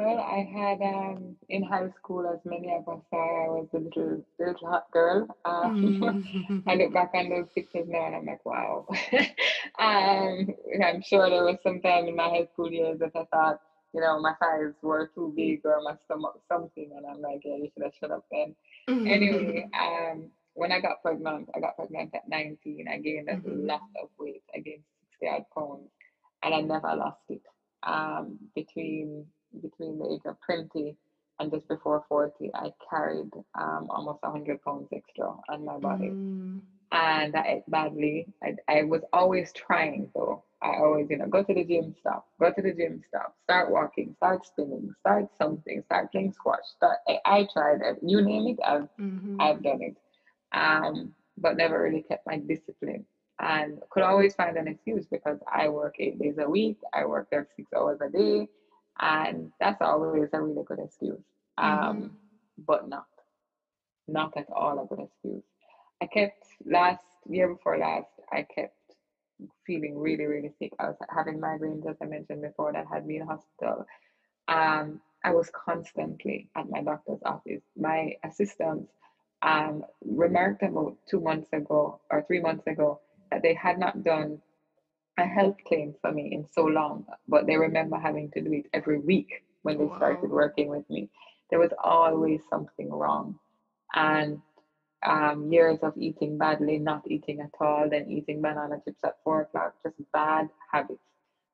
Well, I had um, in high school, as many of us are, I was a little little hot girl. Um. I look back on those pictures now, and I'm like, wow. um, I'm sure there was some time in my high school years that I thought you know, my thighs were too big or my stomach something, and I'm like, yeah, you should have shut up then. Mm-hmm. Anyway, um, when I got pregnant, I got pregnant at 19. I gained a mm-hmm. lot of weight. I gained 60 odd pounds, and I never lost it. Um, between between the age of 20 and just before 40, I carried um, almost 100 pounds extra on my body. Mm. And I ate badly. I, I was always trying, though. I always, you know, go to the gym, stop, go to the gym, stop, start walking, start spinning, start something, start playing squash. Start, I, I tried it. You name it, I've, mm-hmm. I've done it. Um, but never really kept my discipline and could always find an excuse because I work eight days a week, I work there six hours a day, and that's always a really good excuse. Um, mm-hmm. But not, not at all a good excuse. I kept last year before last, I kept feeling really, really sick. I was having migraines, as I mentioned before, that had me in hospital. Um, I was constantly at my doctor's office. My assistants um, remarked about two months ago or three months ago that they had not done a health claim for me in so long, but they remember having to do it every week when they wow. started working with me. There was always something wrong. And um, years of eating badly, not eating at all, then eating banana chips at four o'clock, just bad habits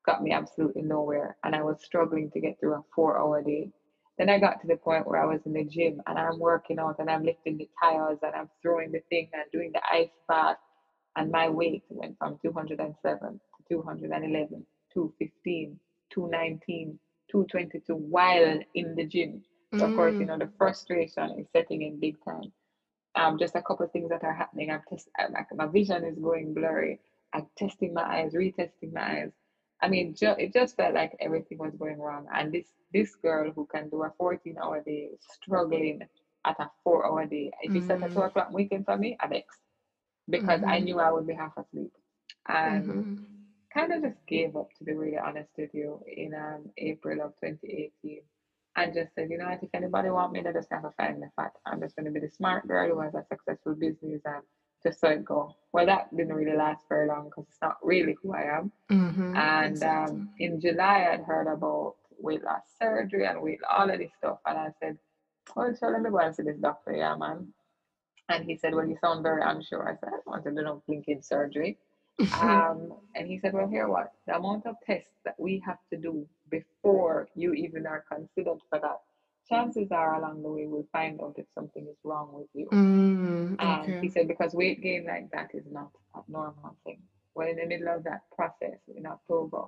got me absolutely nowhere. And I was struggling to get through a four hour day. Then I got to the point where I was in the gym and I'm working out and I'm lifting the tires and I'm throwing the thing and doing the ice bath and my weight went from 207 to 211, 215, 219, 222 while in the gym. So mm. of course, you mm. know, the frustration is setting in big time. Um, just a couple of things that are happening. I'm test, like my vision is going blurry. I'm testing my eyes, retesting my eyes. I mean, ju- it just felt like everything was going wrong. And this this girl who can do a 14 hour day, struggling at a four hour day. If you mm. a two o'clock weekend for me, I'm next because mm-hmm. I knew I would be half asleep. And mm-hmm. kind of just gave up, to be really honest with you, in um, April of 2018. And just said, you know what, if anybody want me, they just have to find the fat. I'm just going to be the smart girl who has a successful business and just so it go. Well, that didn't really last very long because it's not really who I am. Mm-hmm. And exactly. um, in July, I'd heard about weight loss surgery and weight all of this stuff. And I said, well, so let me go and see this doctor. Yeah, man. And he said, Well, you sound very unsure. I said, I don't want to do blinking surgery. um, and he said, Well, here what? The amount of tests that we have to do before you even are considered for that, chances are along the way we'll find out if something is wrong with you. Mm, okay. And he said, Because weight gain like that is not a normal thing. Well, in the middle of that process in October,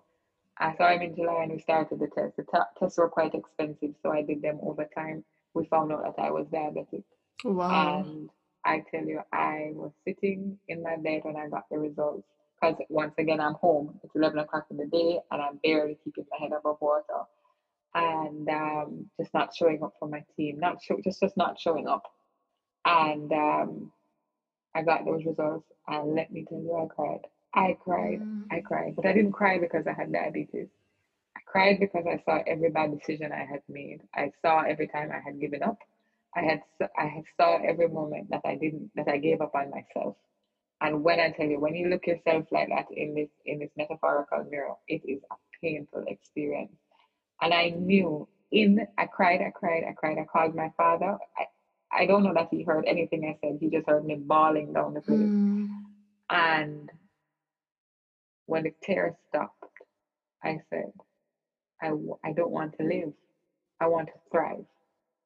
I saw him in July and we started the test. The t- tests were quite expensive, so I did them over time. We found out that I was diabetic. Wow. And I tell you, I was sitting in my bed when I got the results. Because once again, I'm home. It's 11 o'clock in the day and I'm barely keeping my head above water. And um, just not showing up for my team, not show, just just not showing up. And um, I got those results, and let me tell you, I cried. I cried. Mm. I cried, but I didn't cry because I had diabetes. I cried because I saw every bad decision I had made. I saw every time I had given up. I had I had saw every moment that I didn't that I gave up on myself. And when I tell you, when you look yourself like that in this in this metaphorical mirror, it is a painful experience. And I knew in I cried, I cried, I cried. I called my father. I, I don't know that he heard anything I said. He just heard me bawling down the place. Mm. And when the tears stopped, I said, I, I don't want to live. I want to thrive.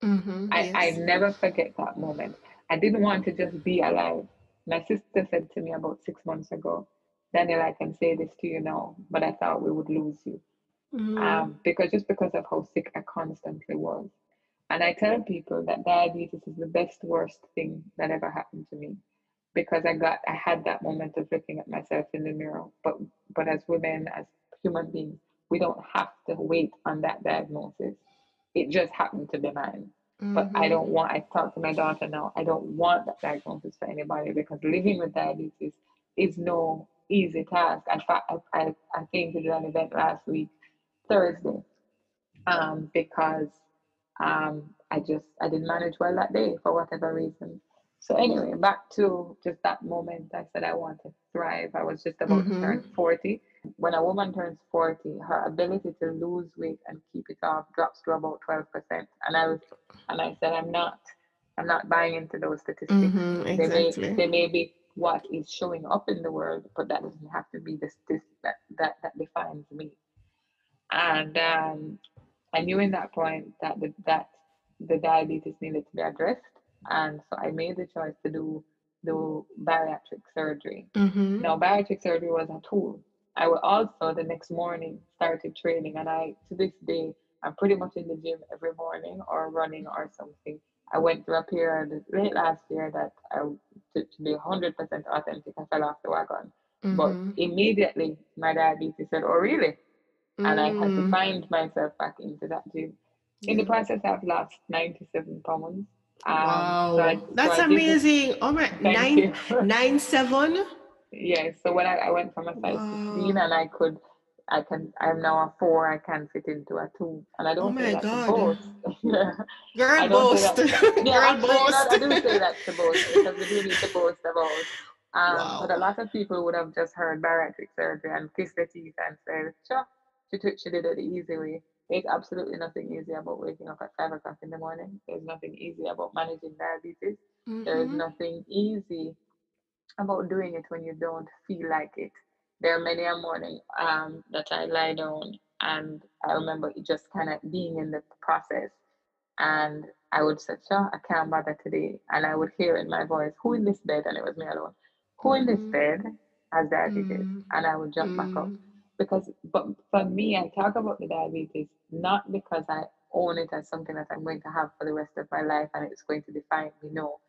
Mm-hmm, I, yes. I never forget that moment. I didn't want to just be alive. My sister said to me about six months ago, Danielle, I can say this to you now, but I thought we would lose you. Mm-hmm. Um, because just because of how sick I constantly was. And I tell people that diabetes is the best, worst thing that ever happened to me. Because I got I had that moment of looking at myself in the mirror. But but as women, as human beings, we don't have to wait on that diagnosis it just happened to be mine. Mm-hmm. But I mm-hmm. don't want, I talk to my daughter now, I don't want that diagnosis for anybody because living with diabetes is no easy task. I, I, I came to do an event last week, Thursday, um, because um, I just, I didn't manage well that day for whatever reason. So anyway, back to just that moment, I said I want to thrive. I was just about mm-hmm. to turn 40 when a woman turns 40, her ability to lose weight and keep it off drops to about 12%. And I was, and I said, I'm not, I'm not buying into those statistics. Mm-hmm, exactly. they, may, they may be what is showing up in the world, but that doesn't have to be the statistic that, that, that defines me. And um, I knew in that point that the, that the diabetes needed to be addressed. And so I made the choice to do do bariatric surgery. Mm-hmm. Now, bariatric surgery was a tool. I will also the next morning started training, and I to this day I'm pretty much in the gym every morning or running or something. I went through a period late last year that I to, to be 100% authentic, I fell off the wagon. Mm-hmm. But immediately my diabetes said, "Oh, really?" Mm-hmm. And I had to mm. find myself back into that gym. In the process, I've lost 97 pounds. Um, wow, so I, that's so amazing! Oh my, nine, nine seven. Yeah, so when I, I went from a size wow. 16 and I could, I can, I'm now a four, I can fit into a two. And I don't oh say that God. to boast. Girl boast. yeah, Girl boast. I do say that to boast because we do need to boast about. Um, wow. But a lot of people would have just heard bariatric surgery and kissed their teeth and said, sure, she, took, she did it the easy way. There's absolutely nothing easy about waking up at five o'clock in the morning. There's nothing easy about managing diabetes. Mm-hmm. There is mm-hmm. nothing easy about doing it when you don't feel like it. There are many a morning um, that I lie down and I remember just kind of being in the process and I would say, sure, I can't bother today. And I would hear in my voice, who in this bed? And it was me alone. Who in this mm-hmm. bed has diabetes? Mm-hmm. And I would jump mm-hmm. back up. Mm-hmm. Because, but for me, I talk about the diabetes not because I own it as something that I'm going to have for the rest of my life and it's going to define me. No,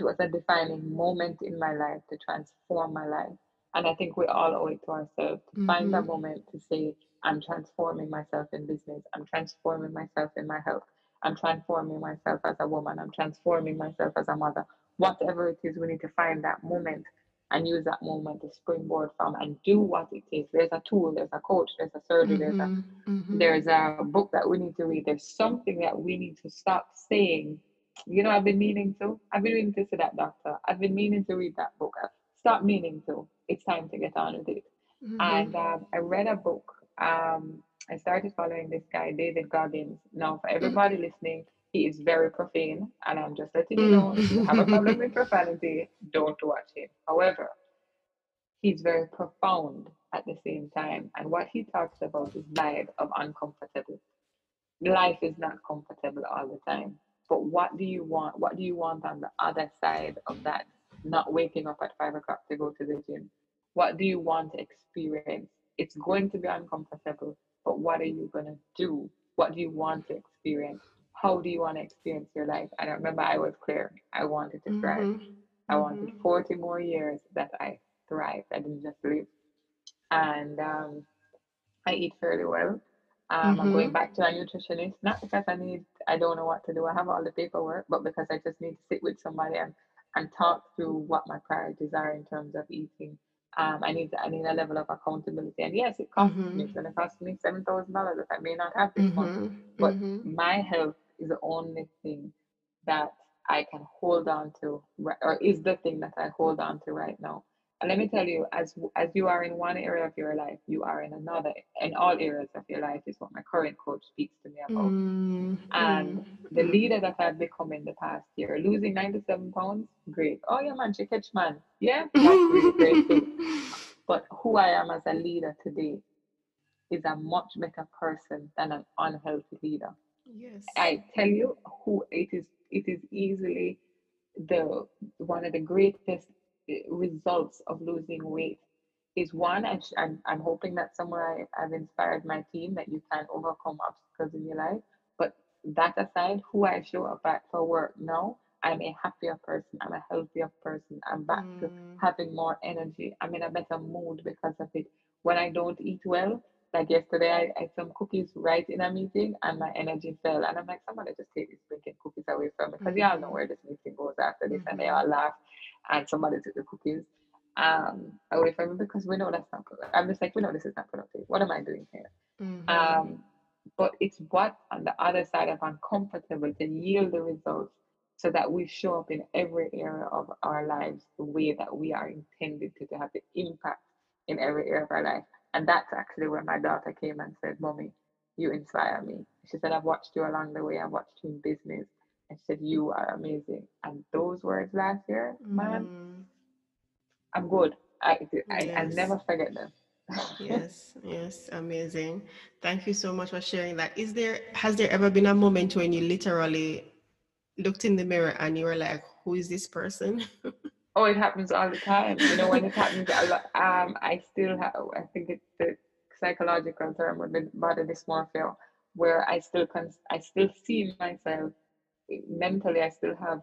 it was a defining moment in my life to transform my life. And I think we all owe it to ourselves to mm-hmm. find that moment to say, I'm transforming myself in business. I'm transforming myself in my health. I'm transforming myself as a woman. I'm transforming myself as a mother. Whatever it is, we need to find that moment and use that moment to springboard from and do what it takes. There's a tool, there's a coach, there's a surgeon, mm-hmm. there's a mm-hmm. there's a book that we need to read. There's something that we need to stop saying you know, I've been meaning to. I've been meaning to see that doctor. I've been meaning to read that book. Stop meaning to. It's time to get on with it. Mm-hmm. And um, I read a book. Um, I started following this guy, David Goggins. Now, for everybody mm-hmm. listening, he is very profane, and I'm just letting you know if you have a problem with profanity, don't watch him. However, he's very profound at the same time, and what he talks about is life of uncomfortable. Life is not comfortable all the time. But what do you want? What do you want on the other side of that? Not waking up at five o'clock to go to the gym. What do you want to experience? It's going to be uncomfortable, but what are you going to do? What do you want to experience? How do you want to experience your life? And I remember I was clear. I wanted to thrive. Mm-hmm. I wanted mm-hmm. 40 more years that I thrived. I didn't just live. And um, I eat fairly well. Um, mm-hmm. I'm going mm-hmm. back to a nutritionist, not because I need, I don't know what to do. I have all the paperwork, but because I just need to sit with somebody and, and talk through what my priorities are in terms of eating. Um, I need I need a level of accountability, and yes, it costs mm-hmm. me. It's going to cost me seven thousand dollars that I may not have this mm-hmm. month. But mm-hmm. my health is the only thing that I can hold on to, or is the thing that I hold on to right now. And let me tell you, as as you are in one area of your life, you are in another. In all areas of your life is what my current coach speaks to me about. Mm-hmm. And the leader that I've become in the past year, losing 97 pounds, great. Oh yeah, man, she catch man. Yeah, that's really great too. But who I am as a leader today is a much better person than an unhealthy leader. Yes. I tell you who it is it is easily the one of the greatest results of losing weight is one I am I'm hoping that somewhere I, have inspired my team that you can overcome obstacles in your life but that aside who i show up at for work now i'm a happier person i'm a healthier person i'm back mm. to having more energy i'm in a better mood because of it when i don't eat well like yesterday I, ate some cookies right in a meeting and my energy fell and i'm like somebody just take these freaking cookies away from me because mm-hmm. y'all know where this meeting goes after this mm-hmm. and they all laugh and somebody took the cookies um, away from me because we know that's not good. I'm just like, we know this is not productive. What am I doing here? Mm-hmm. Um, but it's what on the other side of uncomfortable to yield the results so that we show up in every area of our lives the way that we are intended to, to have the impact in every area of our life. And that's actually where my daughter came and said, Mommy, you inspire me. She said, I've watched you along the way. I've watched you in business. I said, You are amazing. And those words last year, man, mm. I'm good. I, I, yes. I'll never forget them. yes, yes, amazing. Thank you so much for sharing that. Is there has there ever been a moment when you literally looked in the mirror and you were like, who is this person? oh, it happens all the time. You know, when it happens, um, I still have, I think it's the psychological term with the body dysmorphia, where I still can, I still see myself mentally, I still have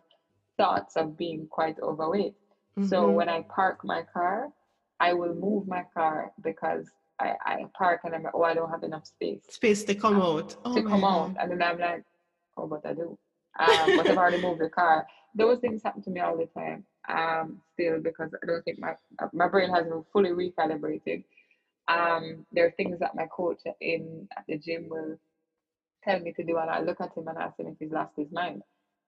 thoughts of being quite overweight. Mm-hmm. So when I park my car, I will move my car because I, I park and I'm like, oh, I don't have enough space. Space to come um, out. Oh, to come out. And then I'm like, oh, but I do. Um, but I've already moved the car. Those things happen to me all the time. Um, still because I don't think my my brain hasn't fully recalibrated. Um, there are things that my coach in at the gym will tell me to do, and I look at him and ask him if he's lost his mind,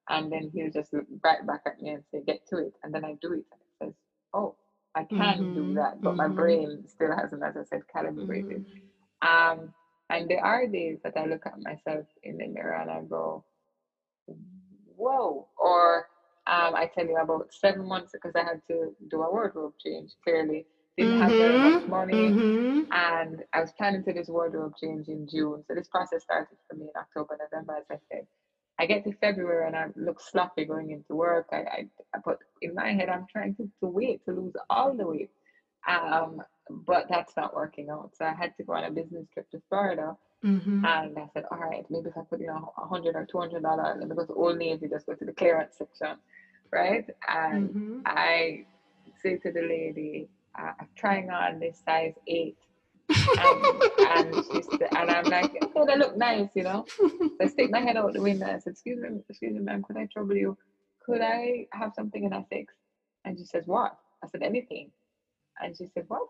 and then he'll just look right back at me and say, "Get to it," and then I do it, and it says, "Oh, I can mm-hmm. do that," but mm-hmm. my brain still hasn't, as I said, calibrated. Mm-hmm. Um, and there are days that I look at myself in the mirror and I go, whoa. Or um, I tell you about seven months because I had to do a wardrobe change. Clearly, didn't mm-hmm. have very much money, mm-hmm. and I was planning to do this wardrobe change in June. So this process started for me in October, November, as I said. I get to February and I look sloppy going into work. I, I, I put in my head I'm trying to, to wait to lose all the weight, um, but that's not working out. So I had to go on a business trip to Florida Mm-hmm. And I said, all right, maybe if I put in a hundred or two hundred dollars, let me go to Old Navy, just go to the clearance section, right? And mm-hmm. I say to the lady, uh, I'm trying on this size eight. and, and, and I'm like, okay, they look nice, you know. So I stick my head out the window and I said, excuse me, excuse me, ma'am, could I trouble you? Could I have something in a six? And she says, what? I said, anything. And she said, what?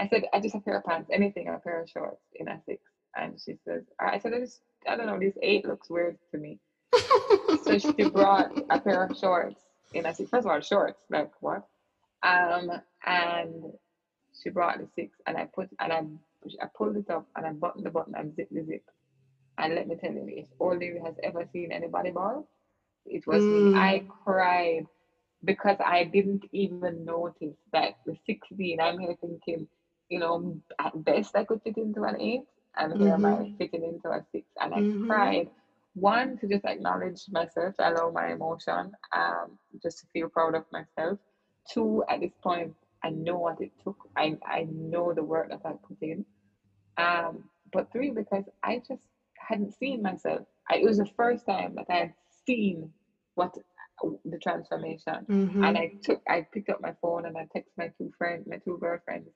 I said, I just a pair of pants, anything, a pair of shorts in a six. And she says, I said, I just, I don't know, this eight looks weird to me. so she brought a pair of shorts. And I said, first of all, shorts, like what? Um, and she brought the six and I put, and I, I pulled it up and I buttoned the button and zipped the zip. And let me tell you, if only has ever seen anybody ball, it was mm. me. I cried because I didn't even notice that the 16, I'm here thinking, you know, at best I could fit into an eight and here mm-hmm. am I fitting into a six. And I mm-hmm. cried. One, to just acknowledge myself, to allow my emotion, um, just to feel proud of myself. Two, at this point, I know what it took. I, I know the work that I put in. Um, but three, because I just hadn't seen myself. I, it was the first time that I had seen what the transformation. Mm-hmm. And I took, I picked up my phone and I texted my two friends, my two girlfriends.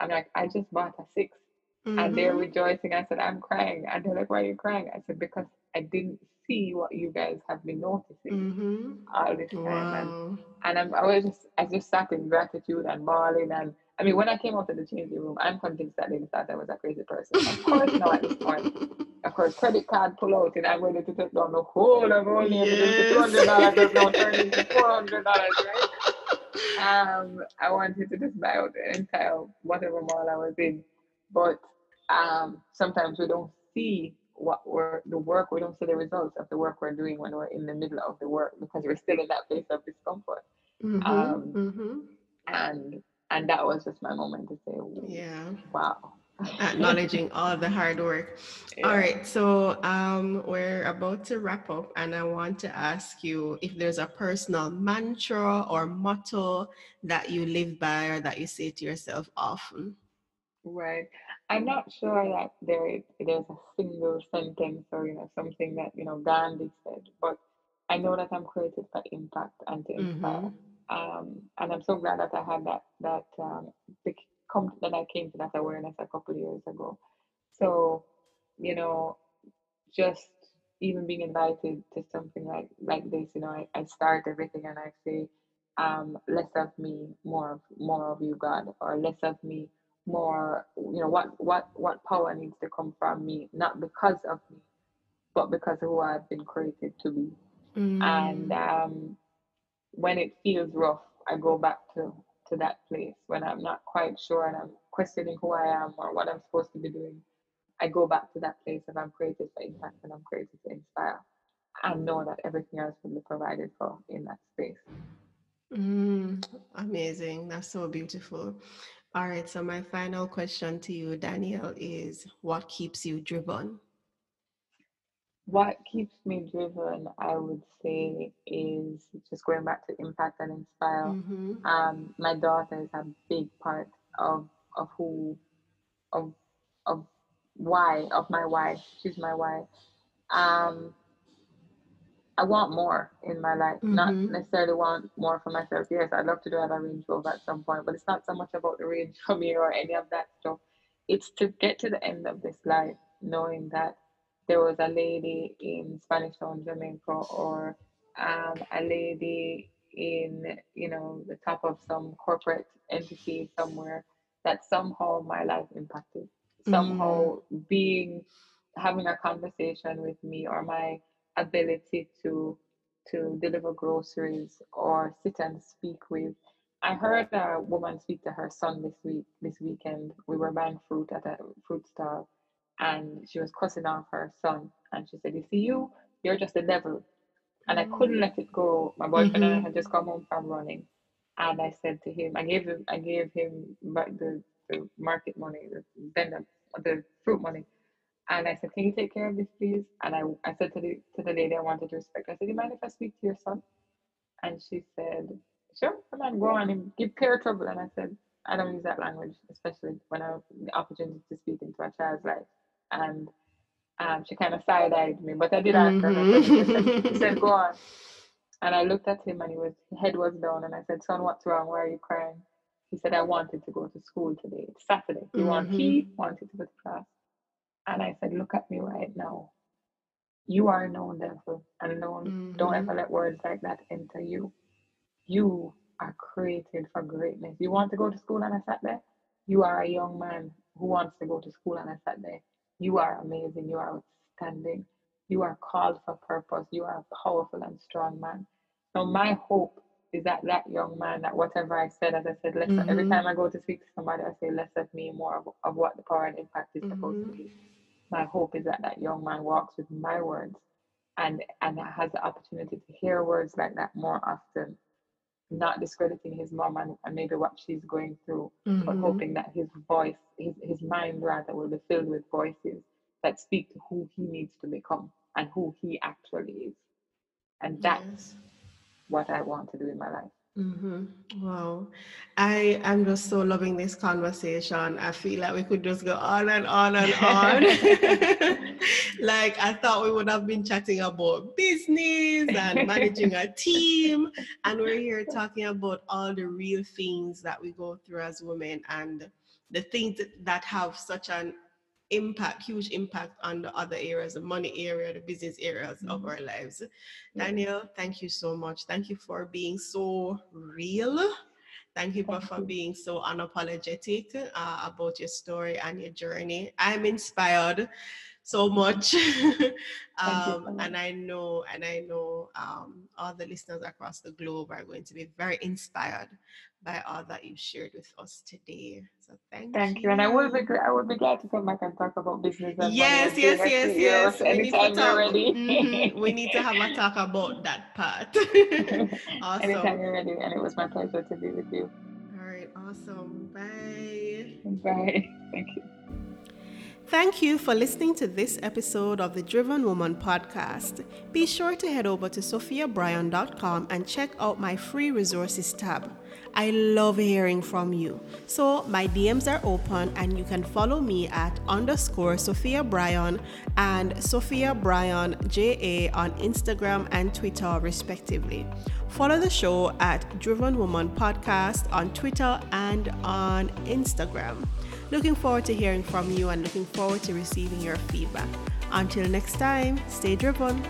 I'm like, I just bought a six. Mm-hmm. And they're mm-hmm. rejoicing. I said, I'm crying. And they're like, Why are you crying? I said, Because I didn't see what you guys have been noticing mm-hmm. all this time. Wow. And, and I'm, I was just, I just sat in gratitude and bawling. And I mean, when I came out of the changing room, I'm convinced that they thought I was a crazy person. Of course, now at this point, of course, credit card pull out, and I'm ready to take down the whole of only yes. $200 does now turn into $400, right? Um, I wanted to just buy out the entire whatever mall I was in. But um, sometimes we don't see what we're the work we don't see the results of the work we're doing when we're in the middle of the work because we're still in that place of discomfort mm-hmm, um, mm-hmm. and and that was just my moment to say yeah wow acknowledging all the hard work yeah. all right so um, we're about to wrap up and i want to ask you if there's a personal mantra or motto that you live by or that you say to yourself often Right. I'm not sure that there there's a single sentence or you know something that you know Gandhi said, but I know that I'm created for impact and to inspire. Mm-hmm. Um, and I'm so glad that I had that that um, come that I came to that awareness a couple of years ago. So, you know, just even being invited to something like like this, you know, I, I start everything and I say, um, less of me, more of more of you, God, or less of me, more you know what what what power needs to come from me not because of me but because of who i've been created to be. Mm. and um, when it feels rough i go back to to that place. When i'm not quite sure and i'm questioning who i am or what i'm supposed to be doing i go back to that place of i'm created for impact and i'm created to inspire and know that everything else will be provided for in that space. Mm, amazing. That's so beautiful all right. So, my final question to you, Danielle, is what keeps you driven? what keeps me driven, I would say, is just going back to impact and inspire. Mm-hmm. Um, my daughter is a big part of of who, of of why of my why. She's my why. Um, I want more in my life. Mm-hmm. Not necessarily want more for myself. Yes, I'd love to do have a Range Rover at some point, but it's not so much about the range for me or any of that stuff. It's to get to the end of this life knowing that there was a lady in Spanish Town, Jamaica, or um, a lady in, you know, the top of some corporate entity somewhere that somehow my life impacted. Somehow mm. being, having a conversation with me or my ability to to deliver groceries or sit and speak with. I heard a woman speak to her son this week, this weekend. We were buying fruit at a fruit stall and she was cussing off her son. And she said, You see, you, you're just a devil. And I couldn't mm. let it go. My boyfriend mm-hmm. and I mm-hmm. had just come home from running. And I said to him, I gave him, I gave him the, the market money, the vendor, the fruit money. And I said, Can you take care of this, please? And I, I said to the to the lady I wanted to respect, I said, Do you mind if I speak to your son? And she said, Sure, come on, go on and give care trouble. And I said, I don't use that language, especially when I have the opportunity to speak into a child's life and um, she kind of side eyed me, but I did ask her. Mm-hmm. She said, "Go on." And I looked at him, and he was head was down, and I said, "Son, what's wrong? Why are you crying?" He said, "I wanted to go to school today. It's Saturday. He mm-hmm. want he wanted to go to class." And I said, "Look at me right now. You are known devil, and known. Mm-hmm. Don't ever let words like that enter you. You are created for greatness. You want to go to school on a Saturday? You are a young man who wants to go to school on a Saturday. You are amazing. You are outstanding. You are called for purpose. You are a powerful and strong man. So my hope is that that young man, that whatever I said, as I said, less mm-hmm. every time I go to speak to somebody, I say less of me, more of, of what the power and impact is mm-hmm. supposed to be. My hope is that that young man walks with my words and and has the opportunity to hear words like that more often not discrediting his mom and, and maybe what she's going through, mm-hmm. but hoping that his voice, his, his mind rather, will be filled with voices that speak to who he needs to become and who he actually is. And that's yes. what I want to do in my life. Mm-hmm. Wow. I am just so loving this conversation. I feel like we could just go on and on and on. like I thought we would have been chatting about business and managing a team. And we're here talking about all the real things that we go through as women and the things that have such an impact, huge impact on the other areas, the money area, the business areas mm-hmm. of our lives. Danielle, thank you so much. Thank you for being so real. Thank you thank for you. being so unapologetic uh, about your story and your journey. I'm inspired so much. um, and I know, and I know um, all the listeners across the globe are going to be very inspired by all that you've shared with us today. So thank, you. thank you. you. And I would be I would be glad to come back and talk about business. yes, yes, yes, yes. Anytime you're ready. mm-hmm. We need to have a talk about that part. awesome. Anytime you're ready. And it was my pleasure to be with you. All right, awesome. Bye. Bye. Thank you. Thank you for listening to this episode of the Driven Woman podcast. Be sure to head over to sophiabryan.com and check out my free resources tab. I love hearing from you. So my DMs are open and you can follow me at underscore Sophia Bryan and Sophia Bryan JA on Instagram and Twitter respectively. Follow the show at Driven Woman Podcast on Twitter and on Instagram. Looking forward to hearing from you and looking forward to receiving your feedback. Until next time, stay driven.